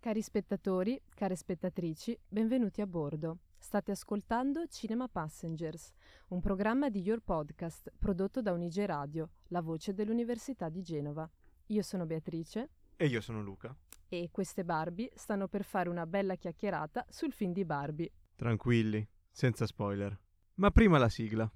Cari spettatori, care spettatrici, benvenuti a bordo. State ascoltando Cinema Passengers, un programma di Your Podcast prodotto da Unige Radio, la voce dell'Università di Genova. Io sono Beatrice. E io sono Luca. E queste Barbie stanno per fare una bella chiacchierata sul film di Barbie. Tranquilli, senza spoiler. Ma prima la sigla.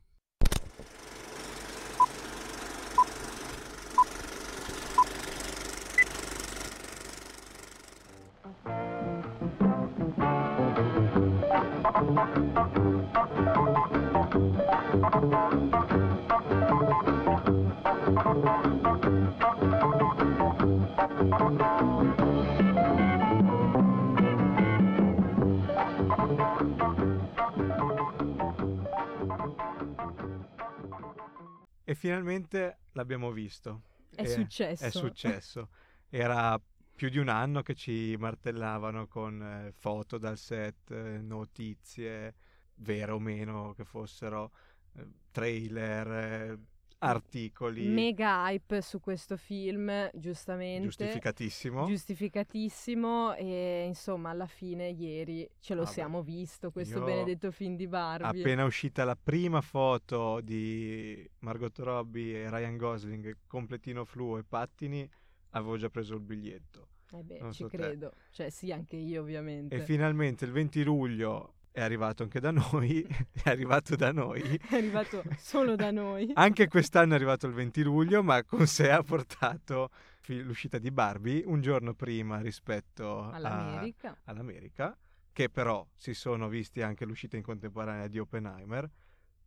E finalmente l'abbiamo visto. È E- successo. È successo. Era più di un anno che ci martellavano con eh, foto dal set, eh, notizie, vere o meno che fossero, eh, trailer, articoli. Mega hype su questo film, giustamente. Giustificatissimo. Giustificatissimo e insomma alla fine ieri ce lo Vabbè, siamo visto questo io- benedetto film di Barbie. Appena uscita la prima foto di Margot Robbie e Ryan Gosling, completino fluo e pattini, avevo già preso il biglietto. Eh beh, non ci so te. credo. Cioè sì, anche io ovviamente. E finalmente il 20 luglio è arrivato anche da noi, è arrivato da noi. È arrivato solo da noi. Anche quest'anno è arrivato il 20 luglio, ma con sé ha portato l'uscita di Barbie un giorno prima rispetto a- All'America. all'America, che però si sono visti anche l'uscita in contemporanea di Oppenheimer,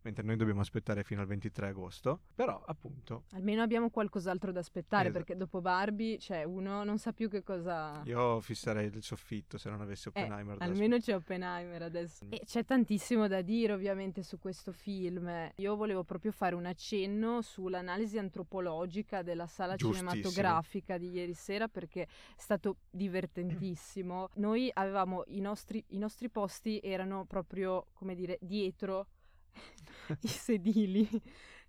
mentre noi dobbiamo aspettare fino al 23 agosto. Però, appunto, Almeno abbiamo qualcos'altro da aspettare Esatto. perché dopo Barbie, cioè uno non sa più che cosa... io fisserei il soffitto se non avessi Eh, Oppenheimer. da almeno c'è Oppenheimer adesso. E c'è tantissimo da dire ovviamente su questo film. Io volevo proprio fare un accenno sull'analisi antropologica della sala cinematografica di ieri sera perché è stato divertentissimo. Noi avevamo i nostri, i nostri posti erano proprio, come dire, dietro i sedili.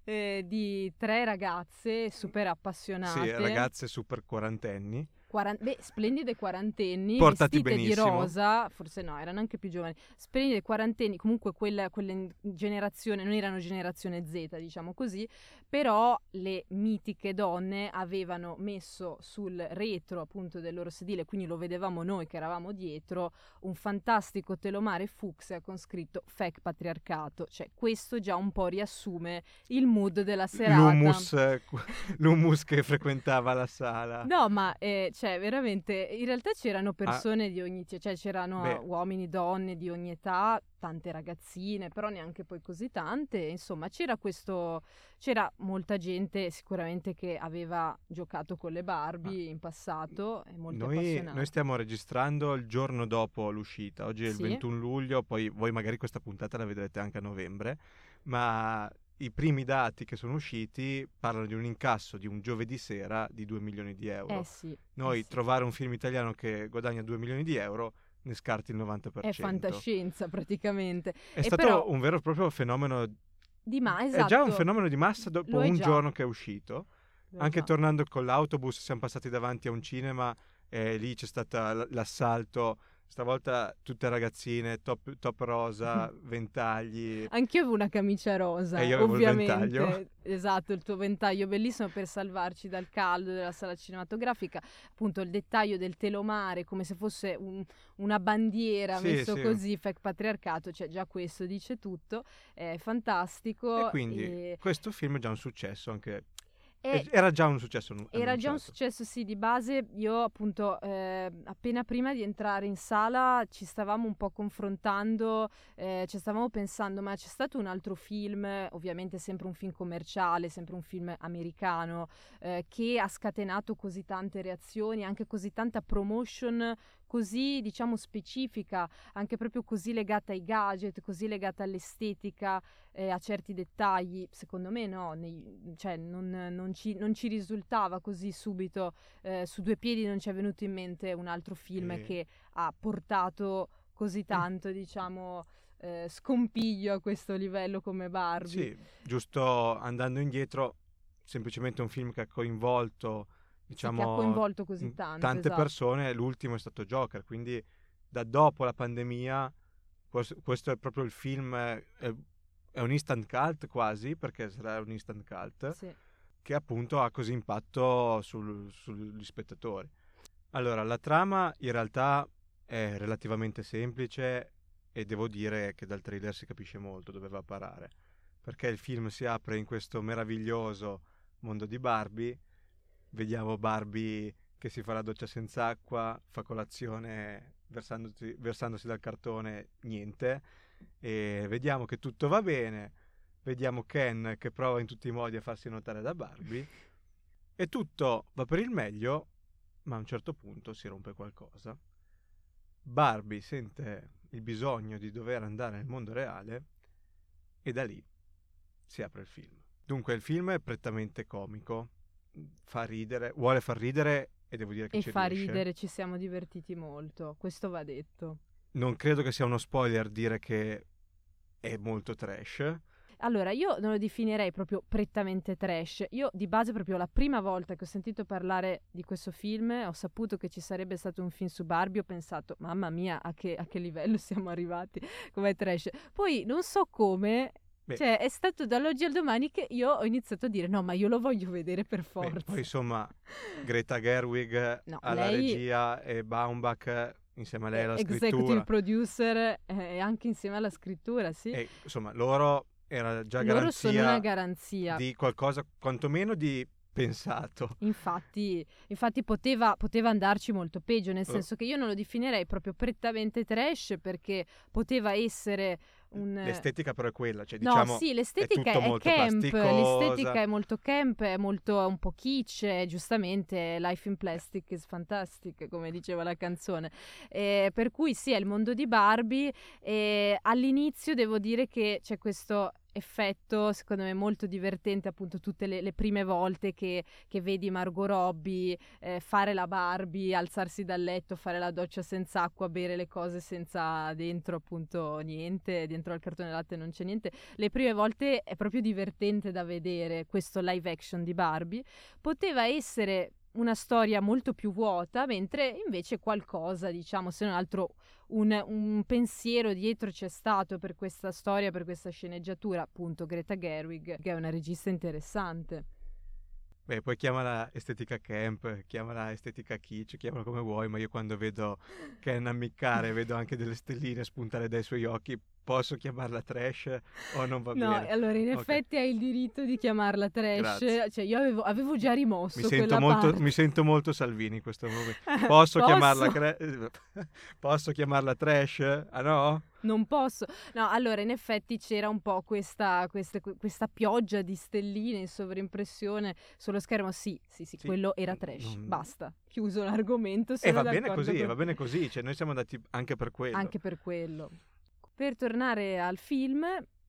eh, di tre ragazze super appassionate Sì, ragazze super quarantenni. Quaran- beh, splendide quarantenni, Portati vestite di benissimo. rosa, forse no, erano anche più giovani. Splendide quarantenni, comunque quella, quella generazione, non erano generazione Z, diciamo così, però le mitiche donne avevano messo sul retro appunto del loro sedile, quindi lo vedevamo noi che eravamo dietro, un fantastico telomare fucsia con scritto fake patriarcato, cioè questo già un po' riassume il mood della serata. L'humus, eh, l'humus che frequentava la sala. No, ma eh, cioè, veramente, in realtà c'erano persone di ogni, cioè c'erano Beh. uomini, donne di ogni età, tante ragazzine, però neanche poi così tante, insomma, c'era questo, c'era molta gente sicuramente che aveva giocato con le Barbie in passato, e molto Noi, noi stiamo registrando il giorno dopo l'uscita, oggi è il Sì. 21 luglio, poi voi magari questa puntata la vedrete anche a novembre, ma i primi dati che sono usciti parlano di un incasso di un giovedì sera di 2 milioni di euro. Eh sì, Noi eh sì. trovare un film italiano che guadagna 2 milioni di euro ne scarti il 90%. è fantascienza praticamente. È E stato però- un vero e proprio fenomeno, Di ma, esatto. è già un fenomeno di massa dopo un già. giorno che è uscito. Lo Anche già. tornando con l'autobus siamo passati davanti a un cinema e lì c'è stato l- l'assalto, stavolta tutte ragazzine, top, top rosa, ventagli. Anch'io avevo una camicia rosa, E io avevo il ovviamente. ventaglio. Esatto, il tuo ventaglio bellissimo per salvarci dal caldo della sala cinematografica. Appunto, il dettaglio del telomare, come se fosse un- una bandiera Sì, messo sì. così, fake patriarcato, cioè già questo dice tutto. È fantastico. E quindi e- questo film è già un successo anche. E- Era già un successo era già un successo, sì, di base. Io, appunto, eh, appena prima di entrare in sala ci stavamo un po' confrontando, eh, ci stavamo pensando, ma c'è stato un altro film, ovviamente sempre un film commerciale, sempre un film americano, eh, che ha scatenato così tante reazioni, anche così tanta promotion così diciamo specifica, anche proprio così legata ai gadget, così legata all'estetica, eh, a certi dettagli, secondo me no, nei- cioè non, non ci, non ci risultava così subito, eh, su due piedi non ci è venuto in mente un altro film Eh. che ha portato così tanto, diciamo, eh, scompiglio a questo livello come Barbie. Sì, giusto andando indietro, semplicemente un film che ha coinvolto diciamo, che ha coinvolto così tanto, tante esatto. persone, l'ultimo è stato Joker, quindi da dopo la pandemia questo è proprio il film, è, è un instant cult quasi, perché sarà un instant cult, sì. che appunto ha così impatto sul, sugli spettatori. Allora, la trama in realtà è relativamente semplice e devo dire che dal trailer si capisce molto dove va a parare, perché il film si apre in questo meraviglioso mondo di Barbie, vediamo Barbie che si fa la doccia senza acqua, fa colazione versandosi, dal cartone, niente, e vediamo che tutto va bene, vediamo Ken che prova in tutti i modi a farsi notare da Barbie, e tutto va per il meglio, ma a un certo punto si rompe qualcosa. Barbie sente il bisogno di dover andare nel mondo reale e da lì si apre il film. Dunque il film è prettamente comico, fa ridere, vuole far ridere e devo dire che e ci fa riesce. ridere, ci siamo divertiti molto, questo va detto. Non credo che sia uno spoiler dire che è molto trash. Allora, io non lo definirei proprio prettamente trash. Io di base proprio la prima volta che ho sentito parlare di questo film, ho saputo che ci sarebbe stato un film su Barbie, ho pensato, mamma mia, a che, a che livello siamo arrivati come trash. Poi non so come, Beh, cioè è stato dall'oggi al domani che io ho iniziato a dire no, ma io lo voglio vedere per forza. Beh, poi insomma, Greta Gerwig no, alla lei... regia e Baumbach insieme a lei alla Executive scrittura. Executive producer e anche insieme alla scrittura, sì. E, insomma, loro era già Loro garanzia, sono una garanzia di qualcosa quantomeno di pensato. Infatti, infatti poteva, poteva, andarci molto peggio, nel senso che io non lo definirei proprio prettamente trash perché poteva essere un... L'estetica però è quella, cioè no, diciamo sì, l'estetica è, è camp, l'estetica è molto camp, è molto un po' kitsch, giustamente Life in Plastic is fantastic, come diceva la canzone. Eh, per cui sì, è il mondo di Barbie e all'inizio devo dire che c'è questo effetto secondo me molto divertente appunto tutte le, le prime volte che, che, vedi Margot Robbie eh, fare la Barbie, alzarsi dal letto, fare la doccia senza acqua, bere le cose senza dentro appunto niente, dentro al cartone latte non c'è niente. Le prime volte è proprio divertente da vedere questo live action di Barbie. Poteva essere una storia molto più vuota, mentre invece qualcosa, diciamo, se non altro un, un, pensiero dietro c'è stato per questa storia, per questa sceneggiatura, appunto Greta Gerwig, che è una regista interessante. Beh, poi chiamala estetica camp, chiamala estetica kitsch, chiamala come vuoi, ma io quando vedo Ken ammiccare, vedo anche delle stelline spuntare dai suoi occhi, posso chiamarla trash o non va no, bene? No, allora in effetti okay. hai il diritto di chiamarla trash. Cioè, io avevo, avevo, già rimosso mi sento, molto, mi sento molto Salvini in questo momento. Posso, posso? Chiamarla, cre- posso chiamarla trash? Ah no? Non posso. No, allora in effetti c'era un po' questa, questa, questa pioggia di stelline in sovrimpressione sullo schermo. Sì, sì, sì, sì. quello era trash. Non... Basta. Chiuso l'argomento. E va bene così, con... va bene così. Cioè, noi siamo andati anche per quello. Anche per quello. Per tornare al film,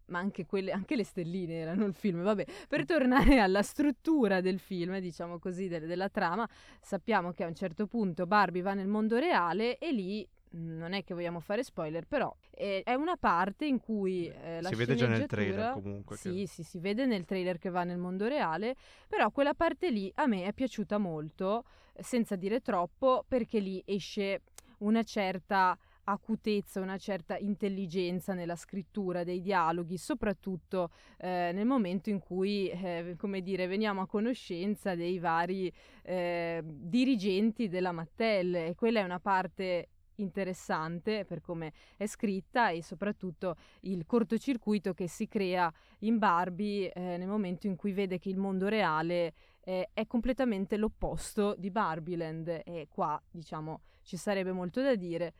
ma anche, quelle, anche le stelline erano il film, vabbè, per tornare alla struttura del film, diciamo così, de- della trama, sappiamo che a un certo punto Barbie va nel mondo reale e lì non è che vogliamo fare spoiler, però è, è una parte in cui eh, la si vede già nel trailer comunque. Sì, che... sì, si vede nel trailer che va nel mondo reale, però quella parte lì a me è piaciuta molto, senza dire troppo, perché lì esce una certa acutezza, una certa intelligenza nella scrittura dei dialoghi, soprattutto eh, nel momento in cui, eh, come dire, veniamo a conoscenza dei vari eh, dirigenti della Mattel. E quella è una parte interessante per come è scritta e soprattutto il cortocircuito che si crea in Barbie eh, nel momento in cui vede che il mondo reale eh, è completamente l'opposto di Barbieland. E qua diciamo ci sarebbe molto da dire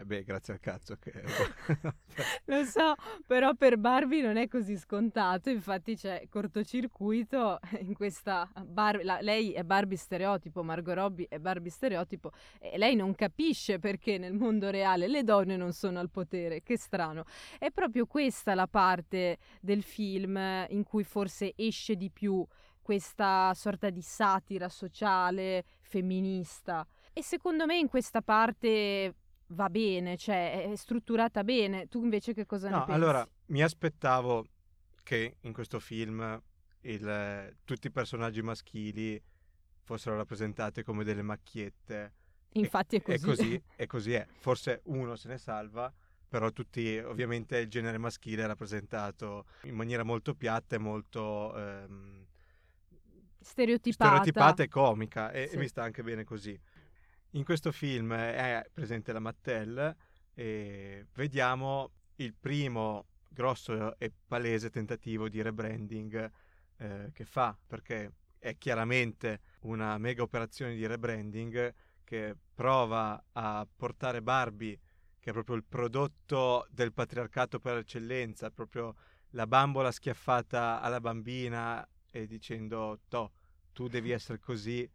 eh beh, grazie al cazzo che... Lo so, però per Barbie non è così scontato, infatti c'è cortocircuito in questa... Barbie, la, lei è Barbie stereotipo, Margot Robbie è Barbie stereotipo e lei non capisce perché nel mondo reale le donne non sono al potere, che strano. È proprio questa la parte del film in cui forse esce di più questa sorta di satira sociale femminista. E secondo me in questa parte va bene, cioè è strutturata bene. Tu invece che cosa no, ne pensi? Allora, mi aspettavo che in questo film il, tutti i personaggi maschili fossero rappresentate come delle macchiette. Infatti è così. E così, e così è. Forse uno se ne salva, però tutti, ovviamente il genere maschile è rappresentato in maniera molto piatta e molto... Ehm, stereotipata. stereotipata e comica e, Sì. e mi sta anche bene così. In questo film è presente la Mattel e vediamo il primo grosso e palese tentativo di rebranding eh, che fa, perché è chiaramente una mega operazione di rebranding che prova a portare Barbie, che è proprio il prodotto del patriarcato per eccellenza, proprio la bambola schiaffata alla bambina e dicendo, toh, tu devi essere così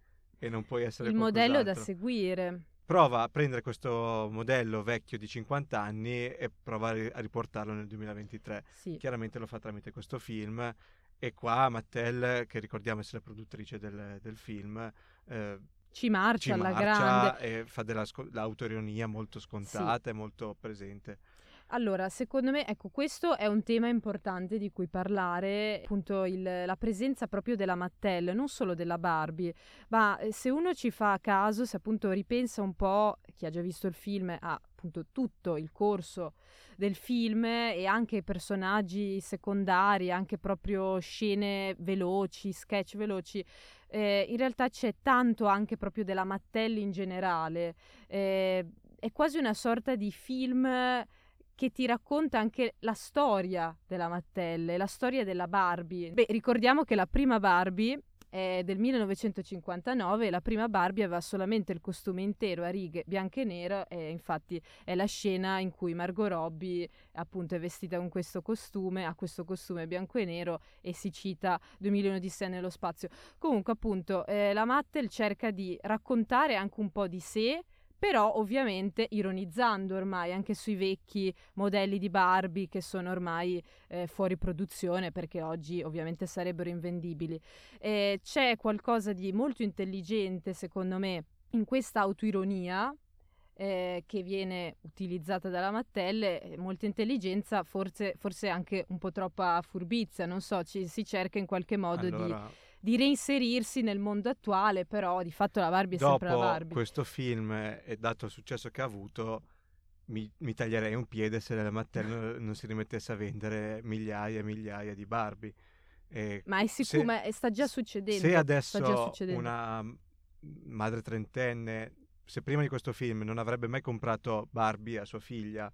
e non puoi essere Il modello da qualcos'altro." seguire. Prova a prendere questo modello vecchio di 50 anni e prova a ri- a riportarlo nel 2023. Sì. Chiaramente lo fa tramite questo film e qua Mattel, che ricordiamo essere la produttrice del, del film, eh, Ci marcia ci alla marcia grande. e fa dell'autoironia molto scontata e molto presente. Allora, secondo me, ecco, questo è un tema importante di cui parlare, appunto il- la presenza proprio della Mattel, non solo della Barbie, ma eh, se uno ci fa caso, se appunto ripensa un po', chi ha già visto il film, a appunto tutto il corso del film e anche personaggi secondari, anche proprio scene veloci, sketch veloci, eh, in realtà c'è tanto anche proprio della Mattel in generale. Eh, è quasi una sorta di film che ti racconta anche la storia della Mattel, e la storia della Barbie. Beh, ricordiamo che la prima Barbie è del 1959 e la prima Barbie aveva solamente il costume intero a righe bianche e nere e infatti è la scena in cui Margot Robbie appunto è vestita con questo costume, ha questo costume bianco e nero e si cita 2 milioni di nello spazio. Comunque appunto eh, la Mattel cerca di raccontare anche un po' di sé però ovviamente ironizzando ormai anche sui vecchi modelli di Barbie che sono ormai eh, fuori produzione perché oggi ovviamente sarebbero invendibili. Eh, c'è qualcosa di molto intelligente secondo me in questa autoironia eh, che viene utilizzata dalla Mattel, molta intelligenza, forse, forse anche un po' troppa furbizia, non so, ci, si cerca in qualche modo Allora, di reinserirsi nel mondo attuale, però di fatto la Barbie è sempre la Barbie. questo film e dato il successo che ha avuto, mi, mi taglierei un piede se la Mattel non, si rimettesse a vendere migliaia e migliaia di Barbie. E Ma è sicuro, ma sta già succedendo. Se adesso succedendo. una madre trentenne, se prima di questo film non avrebbe mai comprato Barbie a sua figlia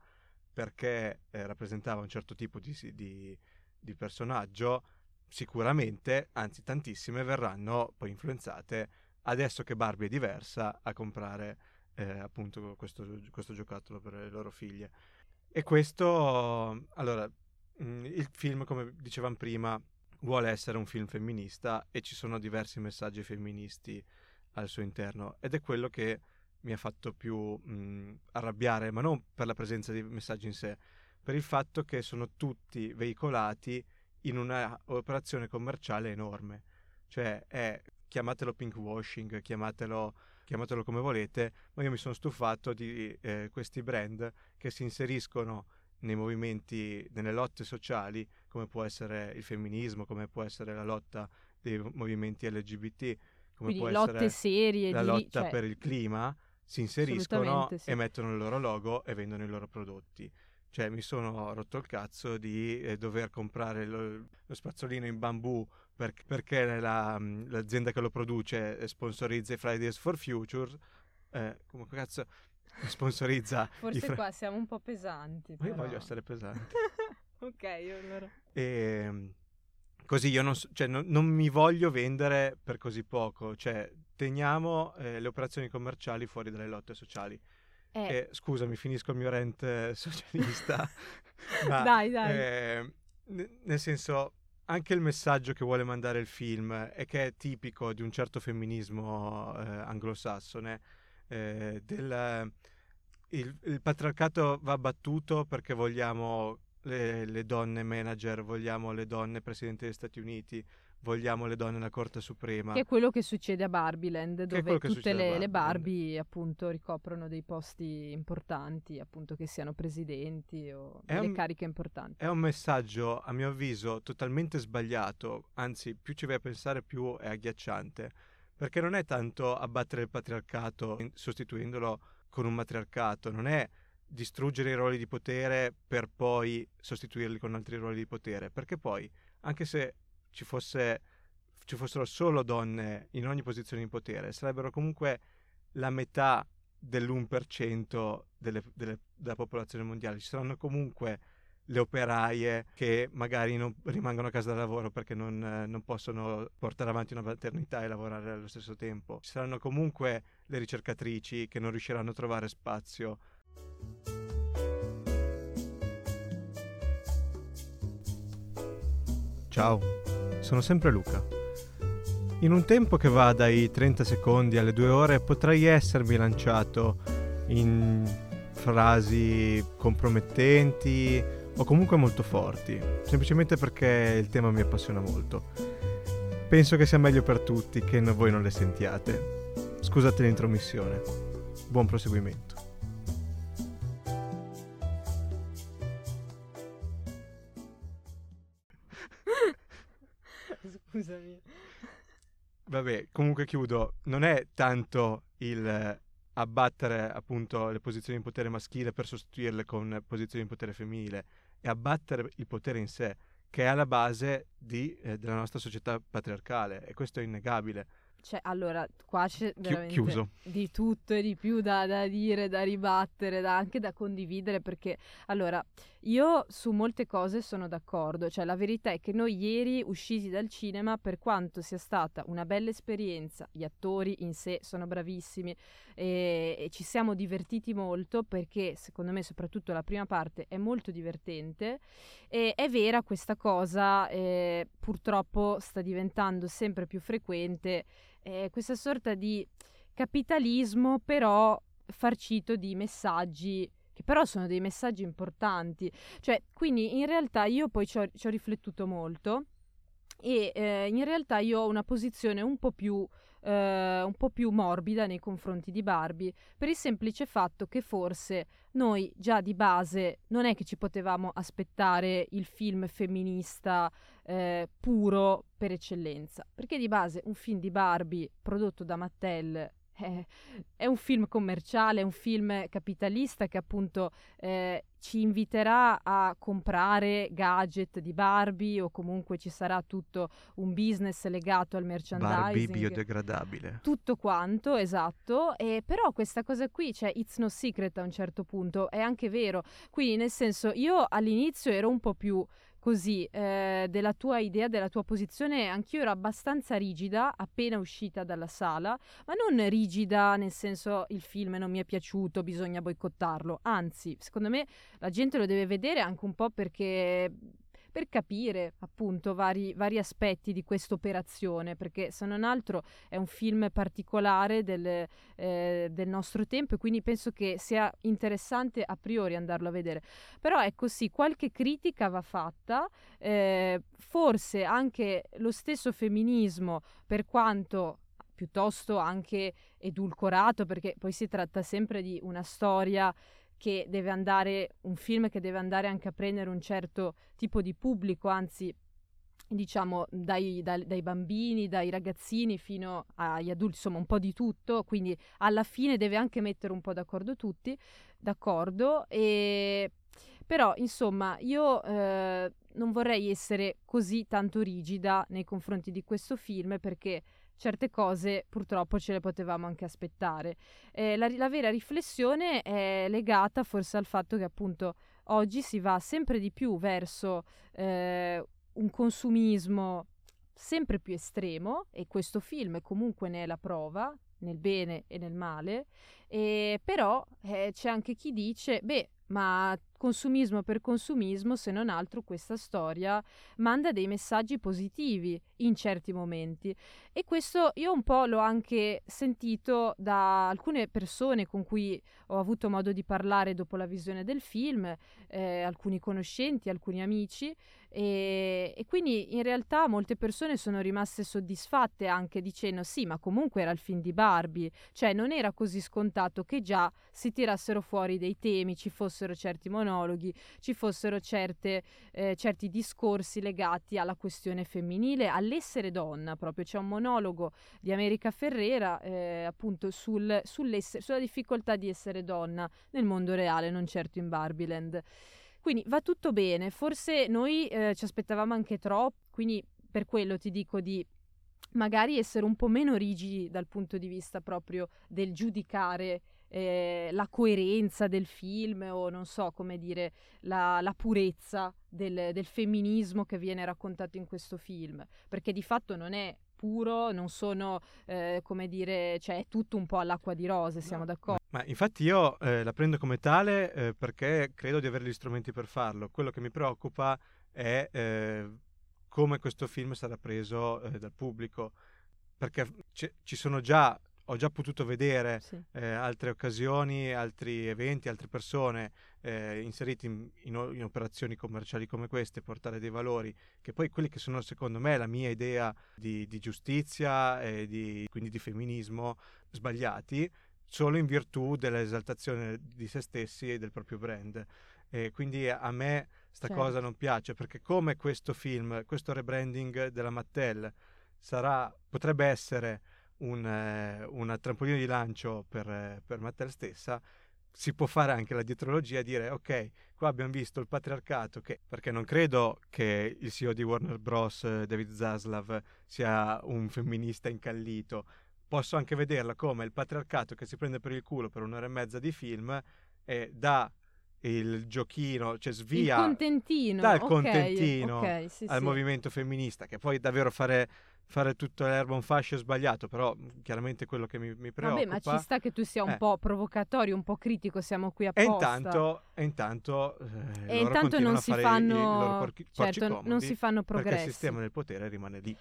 perché eh, rappresentava un certo tipo di, di- di personaggio, sicuramente, anzi tantissime, verranno poi influenzate adesso che Barbie è diversa a comprare eh, appunto questo, questo giocattolo per le loro figlie. E questo, allora, mh, il film, come dicevamo prima, vuole essere un film femminista e ci sono diversi messaggi femministi al suo interno ed è quello che mi ha fatto più mh, arrabbiare, ma non per la presenza di messaggi in sé, per il fatto che sono tutti veicolati in una operazione commerciale enorme. Cioè è, chiamatelo pinkwashing, chiamatelo, chiamatelo come volete, ma io mi sono stufato di eh, questi brand che si inseriscono nei movimenti, nelle lotte sociali, come può essere il femminismo, come può essere la lotta dei movimenti LGBT, come Quindi può essere serie la di lotta cioè, per il clima, si inseriscono sì. e mettono il loro logo e vendono i loro prodotti. Cioè mi sono rotto il cazzo di eh, dover comprare lo, lo spazzolino in bambù per- perché la- l'azienda che lo produce sponsorizza i Fridays for Future. Eh, come cazzo sponsorizza Forse Fri- qua siamo un po' pesanti. Ma io voglio essere pesante. ok, allora. E mm, così io non, cioè, non- non mi voglio vendere per così poco. Cioè, teniamo eh, le operazioni commerciali fuori dalle lotte sociali. Eh, E, scusami, finisco il mio rant eh, socialista. ma, Dai, dai. eh, n- nel senso, anche il messaggio che vuole mandare il film è che è tipico di un certo femminismo eh, anglosassone. eh, del, il, il patriarcato va battuto perché vogliamo le, le donne manager, vogliamo le donne presidenti degli Stati Uniti, vogliamo le donne alla Corte Suprema. Che è quello che succede a Barbieland, è dove tutte le, le Barbieland. Barbie appunto ricoprono dei posti importanti, appunto che siano presidenti o È delle un- cariche importanti. È un messaggio, a mio avviso, totalmente sbagliato, anzi, più ci vai a pensare, più è agghiacciante, perché non è tanto abbattere il patriarcato sostituendolo con un matriarcato, non è distruggere i ruoli di potere per poi sostituirli con altri ruoli di potere, perché poi, anche se ci, fosse, ci fossero solo donne in ogni posizione di potere, sarebbero comunque la metà dell'1% delle, delle, della popolazione mondiale. Ci saranno comunque le operaie che magari non rimangono a casa da lavoro perché non, non, possono portare avanti una maternità e lavorare allo stesso tempo. Ci saranno comunque le ricercatrici che non riusciranno a trovare spazio. Ciao, sono sempre Luca. In un tempo che va dai 30 secondi alle 2 ore potrei essermi lanciato in frasi compromettenti o comunque molto forti, semplicemente perché il tema mi appassiona molto. Penso che sia meglio per tutti che voi non le sentiate. Scusate l'intromissione. Buon proseguimento. Vabbè, comunque chiudo. Non è tanto il abbattere appunto le posizioni di potere maschile per sostituirle con posizioni di potere femminile e abbattere il potere in sé, che è alla base di, eh, della nostra società patriarcale e questo è innegabile. Cioè, allora, qua c'è veramente Chiuso. di tutto e di più da, da dire, da ribattere, da, anche da condividere, perché allora, io su molte cose sono d'accordo, cioè la verità è che noi ieri usciti dal cinema, per quanto sia stata una bella esperienza, gli attori in sé sono bravissimi e, e ci siamo divertiti molto perché secondo me soprattutto la prima parte è molto divertente e è vera questa cosa, eh, purtroppo sta diventando sempre più frequente eh, questa sorta di capitalismo però farcito di messaggi che però sono dei messaggi importanti. Cioè, quindi in realtà io poi ci ho, ci ho riflettuto molto e eh, in realtà io ho una posizione un po' più eh, un po' più morbida nei confronti di Barbie, per il semplice fatto che forse noi già di base non è che ci potevamo aspettare il film femminista eh, puro per eccellenza, perché di base un film di Barbie prodotto da Mattel eh, è un film commerciale, è un film capitalista che appunto eh, ci inviterà a comprare gadget di Barbie o comunque ci sarà tutto un business legato al merchandising. Barbie biodegradabile. Tutto quanto, esatto. E però questa cosa qui, cioè it's no secret a un certo punto, è anche vero. Quindi nel senso io all'inizio ero un po' più così eh, della tua idea, della tua posizione, anch'io ero abbastanza rigida appena uscita dalla sala, ma non rigida nel senso il film non mi è piaciuto, bisogna boicottarlo, anzi, secondo me la gente lo deve vedere anche un po' perché per capire appunto vari, vari aspetti di questa operazione, perché se non altro è un film particolare del, eh, del, nostro tempo e quindi penso che sia interessante a priori andarlo a vedere. Però ecco sì, qualche critica va fatta, eh, forse anche lo stesso femminismo, per quanto piuttosto anche edulcorato, perché poi si tratta sempre di una storia che deve andare, un film che deve andare anche a prendere un certo tipo di pubblico, anzi diciamo dai, dai, dai, bambini, dai ragazzini fino agli adulti, insomma un po' di tutto, quindi alla fine deve anche mettere un po' d'accordo tutti, d'accordo, e... però insomma io eh, non vorrei essere così tanto rigida nei confronti di questo film perché certe cose purtroppo ce le potevamo anche aspettare. Eh, la, la, vera riflessione è legata forse al fatto che appunto oggi si va sempre di più verso eh, un consumismo sempre più estremo e questo film comunque ne è la prova nel bene e nel male, e però eh, c'è anche chi dice, beh, ma consumismo per consumismo, se non altro questa storia manda dei messaggi positivi in certi momenti. E questo io un po' l'ho anche sentito da alcune persone con cui ho avuto modo di parlare dopo la visione del film, eh, alcuni conoscenti, alcuni amici, e, e, quindi in realtà molte persone sono rimaste soddisfatte anche dicendo sì, ma comunque era il film di Barbie, cioè non era così scontato che già si tirassero fuori dei temi, ci fossero certi monodi monologhi ci fossero certe, eh, certi discorsi legati alla questione femminile, all'essere donna proprio. C'è un monologo di America Ferrera eh, appunto sul, sulla difficoltà di essere donna nel mondo reale, non certo in Barbieland. Quindi va tutto bene, forse noi eh, ci aspettavamo anche troppo, quindi per quello ti dico di magari essere un po' meno rigidi dal punto di vista proprio del giudicare eh, la coerenza del film o non so come dire la, la purezza del, del, femminismo che viene raccontato in questo film. Perché di fatto non è puro non sono eh, come dire cioè è tutto un po' all'acqua di rose siamo no, d'accordo. Ma, infatti io eh, la prendo come tale eh, perché credo di avere gli strumenti per farlo. Quello che mi preoccupa è eh, come questo film sarà preso eh, dal pubblico, perché c- ci sono già, ho già potuto vedere sì. eh, altre occasioni, altri eventi, altre persone eh, inseriti in, in, in, operazioni commerciali come queste, portare dei valori, che poi quelli che sono secondo me la mia idea di, di giustizia e di, quindi di femminismo sbagliati, solo in virtù dell'esaltazione di se stessi e del proprio brand. E quindi a me sta certo. cosa non piace perché come questo film, questo rebranding della Mattel sarà, potrebbe essere un, eh, una trampolino di lancio per, eh, per Mattel stessa, si può fare anche la dietrologia e dire ok, qua abbiamo visto il patriarcato che, perché non credo che il CEO di Warner Bros. David Zaslav sia un femminista incallito, posso anche vederla come il patriarcato che si prende per il culo per un'ora e mezza di film e dà il giochino, cioè svia il contentino, dal okay, contentino okay, sì, al sì. movimento femminista, che poi davvero fare, fare tutto l'erba un fascio è sbagliato, però chiaramente quello che mi, mi preoccupa... Vabbè, ma ci sta che tu sia un eh. po' provocatorio, un po' critico, siamo qui apposta. E intanto, e intanto, eh, e intanto non si fanno... I, certo, non si fanno progressi. Perché il sistema del potere rimane lì.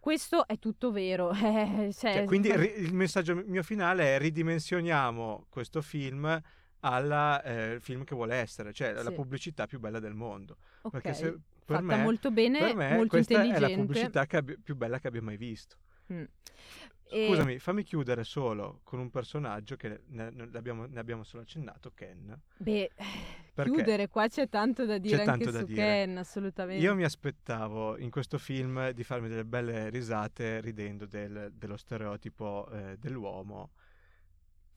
Questo è tutto vero. Eh, cioè, cioè, quindi ri- il messaggio mio finale è ridimensioniamo questo film al eh, film che vuole essere, cioè sì. la pubblicità più bella del mondo. Okay. Perché se, Fatta me, molto bene, me molto questa è la pubblicità abbi- più bella che abbia mai visto. Mm. Scusami, e... fammi chiudere solo con un personaggio che ne, ne, abbiamo, ne abbiamo, solo accennato, Ken. Beh, Perché chiudere qua c'è tanto da dire c'è anche su dire. Ken, assolutamente. Io mi aspettavo in questo film di farmi delle belle risate ridendo del, dello stereotipo eh, dell'uomo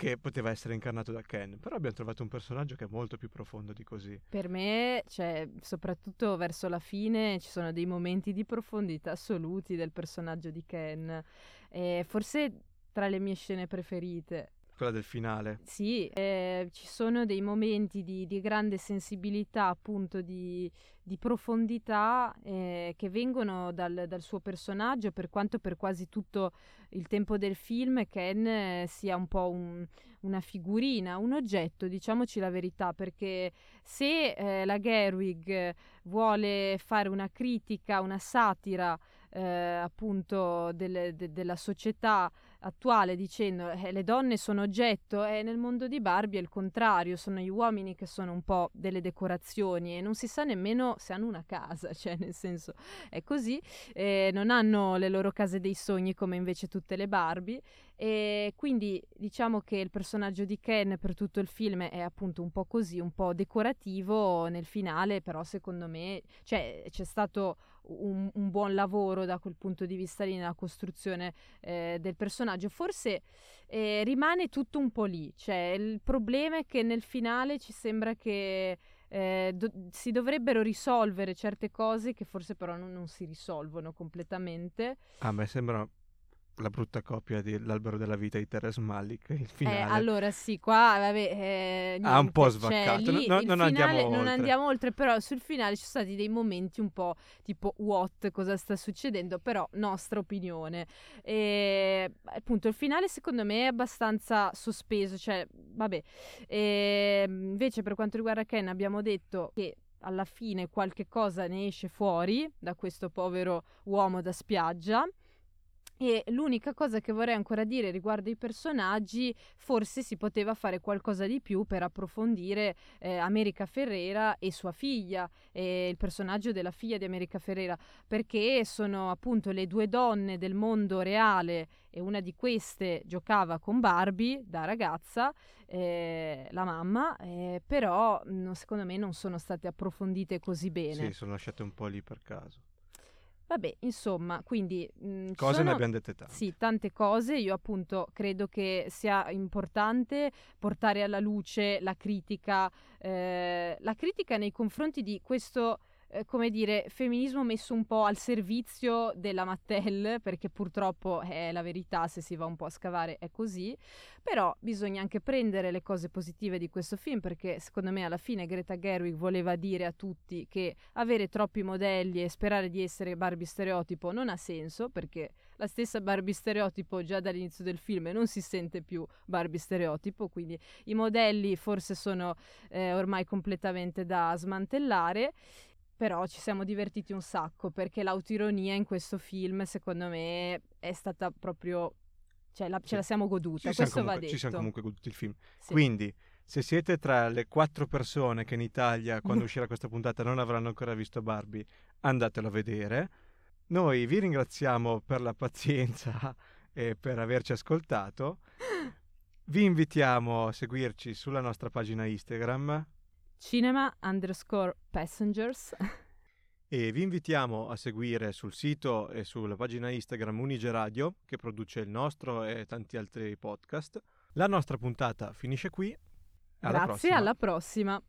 che poteva essere incarnato da Ken, però abbiamo trovato un personaggio che è molto più profondo di così. Per me, cioè, soprattutto verso la fine, ci sono dei momenti di profondità assoluti del personaggio di Ken. E forse tra le mie scene preferite. Quella del finale. Sì, eh, ci sono dei momenti di, di grande sensibilità, appunto di, di profondità eh, che vengono dal, dal, suo personaggio, per quanto per quasi tutto il tempo del film Ken eh, sia un po' un, una figurina, un oggetto, diciamoci la verità, perché se eh, la Gerwig vuole fare una critica, una satira eh, appunto del, de, della società attuale dicendo eh, le donne sono oggetto e nel mondo di Barbie è il contrario, sono gli uomini che sono un po' delle decorazioni e non si sa nemmeno se hanno una casa, cioè nel senso è così, eh, non hanno le loro case dei sogni come invece tutte le Barbie e quindi diciamo che il personaggio di Ken per tutto il film è appunto un po' così, un po' decorativo nel finale, però secondo me cioè, c'è stato un, un, buon lavoro da quel punto di vista lì nella costruzione eh, del personaggio. Forse eh, rimane tutto un po' lì, cioè il problema è che nel finale ci sembra che eh, do- si dovrebbero risolvere certe cose che forse però non, non si risolvono completamente. A me sembra la brutta copia dell'albero della vita di Teres Malik il finale. eh, allora sì qua vabbè eh, ha un po' svaccato. cioè, lì, no, non, andiamo oltre. non andiamo oltre però sul finale ci sono stati dei momenti un po' tipo what cosa sta succedendo? Però nostra opinione. E appunto il finale secondo me è abbastanza sospeso cioè vabbè. E, invece per quanto riguarda Ken abbiamo detto che alla fine qualche cosa ne esce fuori da questo povero uomo da spiaggia E l'unica cosa che vorrei ancora dire riguardo i personaggi, forse si poteva fare qualcosa di più per approfondire eh, America Ferrera e sua figlia, e il personaggio della figlia di America Ferrera, perché sono appunto le due donne del mondo reale e una di queste giocava con Barbie da ragazza, eh, la mamma, eh, però no, secondo me non sono state approfondite così bene. Sì, sono lasciate un po' lì per caso. Vabbè, insomma, quindi... Mh, mm, cose sono, ne abbiamo dette tante. Sì, tante cose. Io appunto credo che sia importante portare alla luce la critica, eh, la critica nei confronti di questo eh, come dire, femminismo messo un po' al servizio della Mattel, perché purtroppo è la verità, se si va un po' a scavare è così, però bisogna anche prendere le cose positive di questo film, perché secondo me alla fine Greta Gerwig voleva dire a tutti che avere troppi modelli e sperare di essere Barbie stereotipo non ha senso, perché la stessa Barbie stereotipo già dall'inizio del film non si sente più Barbie stereotipo, quindi i modelli forse sono eh, ormai completamente da smantellare però ci siamo divertiti un sacco perché l'autoironia in questo film secondo me è stata proprio cioè la, sì. ce la siamo goduta ci questo comunque, va detto ci siamo comunque goduti il film sì. quindi se siete tra le quattro persone che in Italia quando uscirà questa puntata non avranno ancora visto Barbie andatelo a vedere noi vi ringraziamo per la pazienza e per averci ascoltato vi invitiamo a seguirci sulla nostra pagina Instagram cinema underscore passengers. E vi invitiamo a seguire sul sito e sulla pagina Instagram Unige Radio, che produce il nostro e tanti altri podcast. La nostra puntata finisce qui. Alla Grazie, prossima. alla prossima.